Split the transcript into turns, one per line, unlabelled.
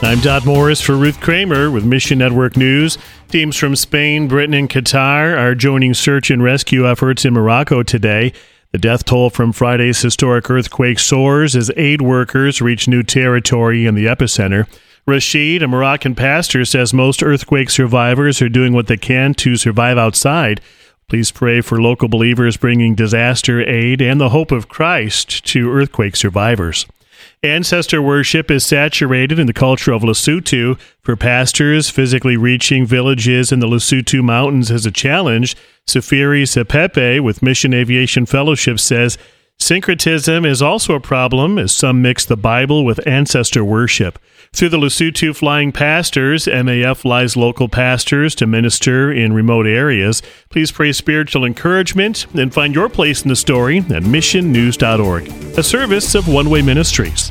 I'm Dot Morris for Ruth Kramer with Mission Network News. Teams from Spain, Britain, and Qatar are joining search and rescue efforts in Morocco today. The death toll from Friday's historic earthquake soars as aid workers reach new territory in the epicenter. Rashid, a Moroccan pastor, says most earthquake survivors are doing what they can to survive outside. Please pray for local believers bringing disaster aid and the hope of Christ to earthquake survivors. Ancestor worship is saturated in the culture of Lesotho. For pastors, physically reaching villages in the Lesotho Mountains is a challenge. Safiri Sepepe with Mission Aviation Fellowship says syncretism is also a problem as some mix the Bible with ancestor worship. Through the Lesotho Flying Pastors, MAF flies local pastors to minister in remote areas. Please pray spiritual encouragement and find your place in the story at missionnews.org, a service of One Way Ministries.